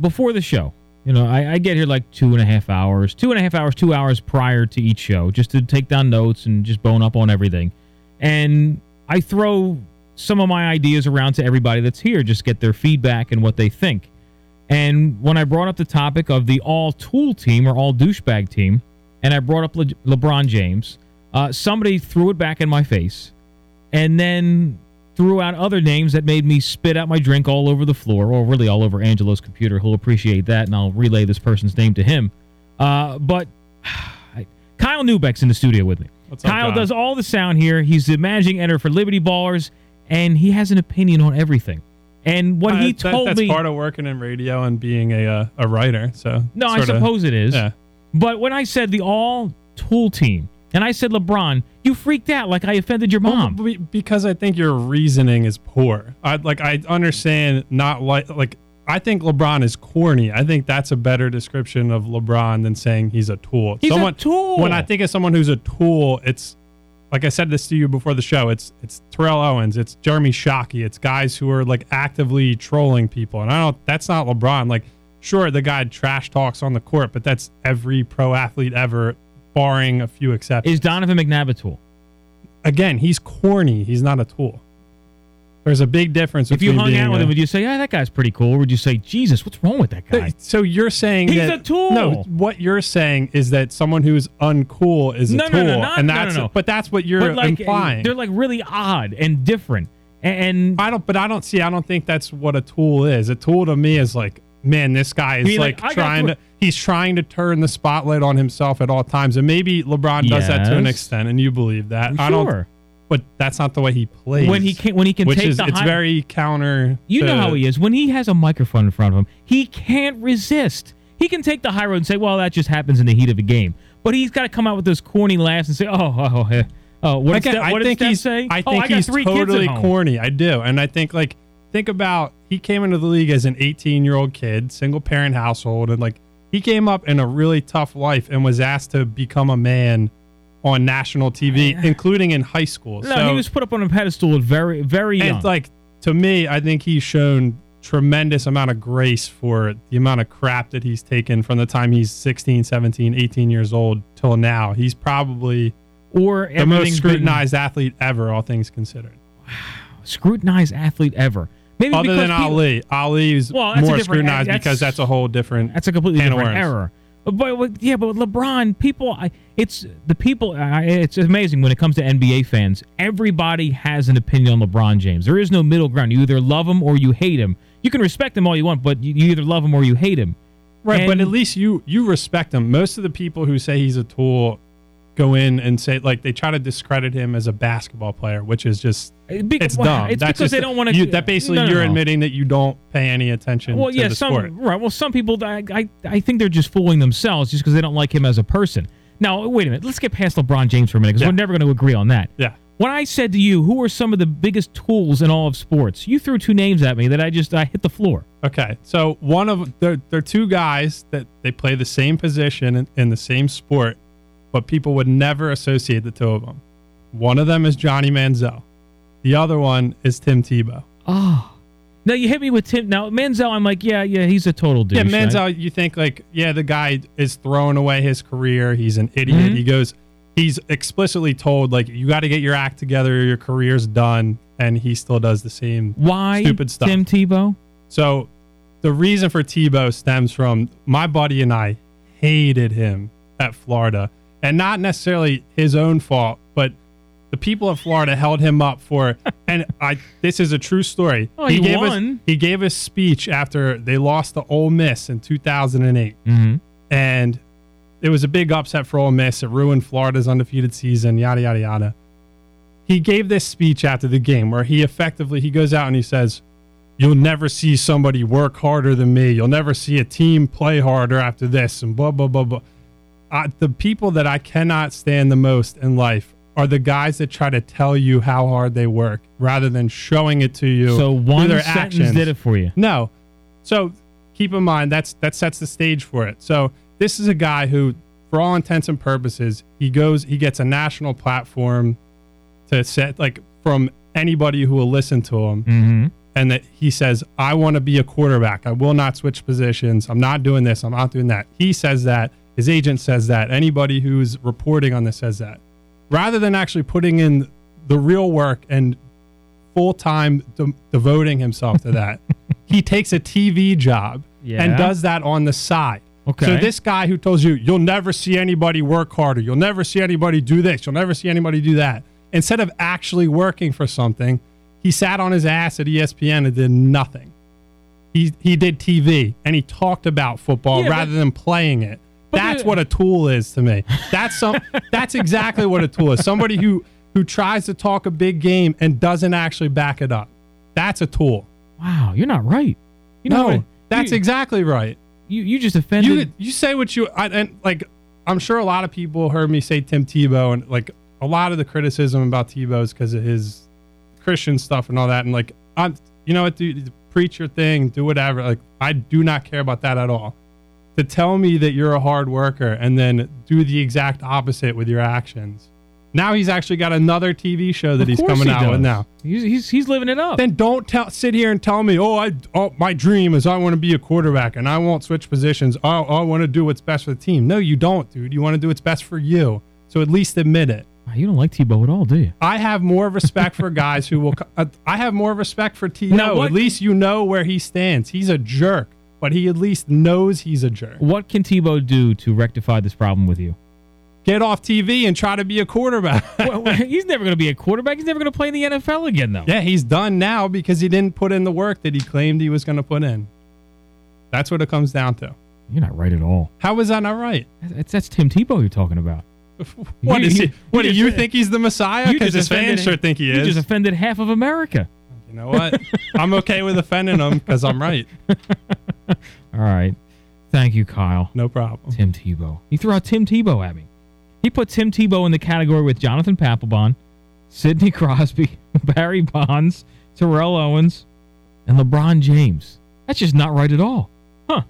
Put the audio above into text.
before the show, you know, I, I get here like two and a half hours, two and a half hours, two hours prior to each show, just to take down notes and just bone up on everything. And I throw some of my ideas around to everybody that's here, just get their feedback and what they think. And when I brought up the topic of the all tool team or all douchebag team, and I brought up Le- LeBron James, uh, somebody threw it back in my face and then threw out other names that made me spit out my drink all over the floor, or really all over Angelo's computer. He'll appreciate that, and I'll relay this person's name to him. Uh, but Kyle Neubeck's in the studio with me. What's Kyle John? does all the sound here. He's the managing editor for Liberty Ballers, and he has an opinion on everything. And what Uh, he that- told that's me, that's part of working in radio and being a uh, a writer. So no, I suppose it is. Yeah. But when I said the all tool team, and I said LeBron, you freaked out like I offended your mom. Well, because I think your reasoning is poor. I like I understand not like like I think LeBron is corny. I think that's a better description of LeBron than saying he's a tool. He's a tool. When I think of someone who's a tool, it's like I said this to you before the show. It's it's Terrell Owens, it's Jeremy Shockey, it's guys who are like actively trolling people, and I don't. That's not LeBron. Like, sure, the guy trash talks on the court, but that's every pro athlete ever, barring a few exceptions. Is Donovan McNabb a tool? Again, he's corny. He's not a tool. There's a big difference. If you hung out with a- him, would you say, "Yeah, that guy's pretty cool"? Or would you say, "Jesus, what's wrong with that guy"? So you're saying He's that, a tool. No, what you're saying is that someone who's uncool is a tool, no, no, not- and no, no, that's no. but that's what you're but like, implying. they're like really odd and different. And I don't, but I don't see. I don't think that's what a tool is. A tool to me is like, man, this guy is like, like, trying to. He's trying to turn the spotlight on himself at all times, and maybe LeBron does that to an extent, and you believe that. I don't. Sure. But that's not the way he plays. when he can, when he can which take is the it's high, very counter. you know how he is. When he has a microphone in front of him, he can't resist. He can take the high road and say, "Well, that just happens in the heat of a game." But he's got to come out with those corny laughs and say, "Oh, oh, oh, eh. oh what Again, Steph, I what think Steph he's. say? I oh, think I got he's three kids at totally home." corny. I do, and I think like think about he came into the league as an 18 year old kid, single parent household, and like he came up in a really tough life and was asked to become a man on national TV, including in high school. No, so he was put up on a pedestal at very, very young. and like to me, I think he's shown tremendous amount of grace for the amount of crap that he's taken from the time he's 16, 17, 18 years old till now. He's probably or the most everything's been scrutinized athlete ever, all things considered. Wow, scrutinized athlete ever. Maybe Other than people- Ali, Ali's Well, more scrutinized that's- because that's a whole different. That's a completely different error. But, but yeah, but LeBron, people, I, it's the people. I, it's amazing when it comes to NBA fans. Everybody has an opinion on LeBron James. There is no middle ground. You either love him or you hate him. You can respect him all you want, but you, you either love him or you hate him. Right, but at least you you respect him. Most of the people who say he's a tool go in and say like they try to discredit him as a basketball player, which is just uh, be- it's well, dumb. it's That's because just- they don't wanna- you- That basically No, no, you're no. admitting that you don't pay any attention Well, to yeah, the some sport. right. Well, some people, I, I, I think they're just fooling themselves just because they don't like him as a person. Now, wait a minute. Let's get past LeBron James for a minute because Yeah. we're never going to agree on that. Yeah. When I said to you, who are some of the biggest tools in all of sports, you threw two names at me that I just I hit the floor. Okay, so one of they're, they're two guys that they play the same position in, in the same sport, but people would never associate the two of them. One of them is Johnny Manziel, the other one is Tim Tebow. Oh. Now you hit me with Tim. Now Manziel, I'm like, yeah, yeah, he's a total douche. Yeah, right? Manziel, you think like, yeah, the guy is throwing away his career. He's an idiot. Mhm. He goes, he's explicitly told like, you got to get your act together. Your career's done, and he still does the same Why stupid stuff. Tim Tebow? So the reason for Tebow stems from my buddy and I hated him at Florida, and not necessarily his own fault, but the people of Florida held him up for. And I, this is a true story. Oh, he gave won. Us, he gave a speech after they lost to Ole Miss in 2008, Mm-hmm. and it was a big upset for Ole Miss. It ruined Florida's undefeated season. Yada yada yada. He gave this speech after the game where he effectively he goes out and he says, "You'll never see somebody work harder than me. You'll never see a team play harder after this." And blah blah blah blah. Uh, the people that I cannot stand the most in life are the guys that try to tell you how hard they work rather than showing it to you. So one their sentence actions. did it for you. No. So keep in mind that's that sets the stage for it. So this is a guy who, for all intents and purposes, he goes he gets a national platform to set like from anybody who will listen to him. Mm-hmm. and that he says, I want to be a quarterback. I will not switch positions. I'm not doing this. I'm not doing that. He says that. His agent says that. Anybody who's reporting on this says that. Rather than actually putting in the real work and full time de- devoting himself to that, he takes a TV job Yeah. and does that on the side. Okay. So this guy who tells you you'll never see anybody work harder, you'll never see anybody do this, you'll never see anybody do that. Instead of actually working for something, he sat on his ass at ESPN and did nothing. He he did TV and he talked about football Yeah, rather but- than playing it. That's what a tool is to me. That's some that's exactly what a tool is. Somebody who who tries to talk a big game and doesn't actually back it up. That's a tool. Wow, you're not right. You know no, that's you, exactly right. you. You just offended. You you say what you I, and like. I'm sure a lot of people heard me say Tim Tebow, and like a lot of the criticism about Tebow is because of his Christian stuff and all that. And like, I'm, you know what, dude, preach your thing, do whatever. Like, I do not care about that at all. To tell me that you're a hard worker and then do the exact opposite with your actions. Now he's actually got another TV show that he's coming he out with now. He's, he's he's living it up. Then don't tell sit here and tell me, oh, I oh, my dream is I want to be a quarterback and I won't switch positions. Oh, I want to do what's best for the team. No, you don't, dude. You want to do what's best for you. So at least admit it. Wow, you don't like Tebow at all, do you? I have more respect for guys who will. Uh, I have more respect for T. Now, No, at least you know where he stands. He's a jerk, but he at least knows he's a jerk. What can Tebow do to rectify this problem with you? Get off TV and try to be a quarterback. well, he's never going to be a quarterback. He's never going to play in the NFL again, though. yeah, he's done now because he didn't put in the work that he claimed he was going to put in. That's what it comes down to. You're not right at all. How is that not right? That's, that's Tim Tebow you're talking about. What You- is you- he? What do you think he's the Messiah? Because his fans sure think he You is. just offended half of America. you know what? I'm okay with offending him because I'm right. All right. Thank you, Kyle. No problem. Tim Tebow. He threw out Tim Tebow at me. He put Tim Tebow in the category with Jonathan Papelbon, Sidney Crosby, Barry Bonds, Terrell Owens, and LeBron James. That's just not right at all. Huh.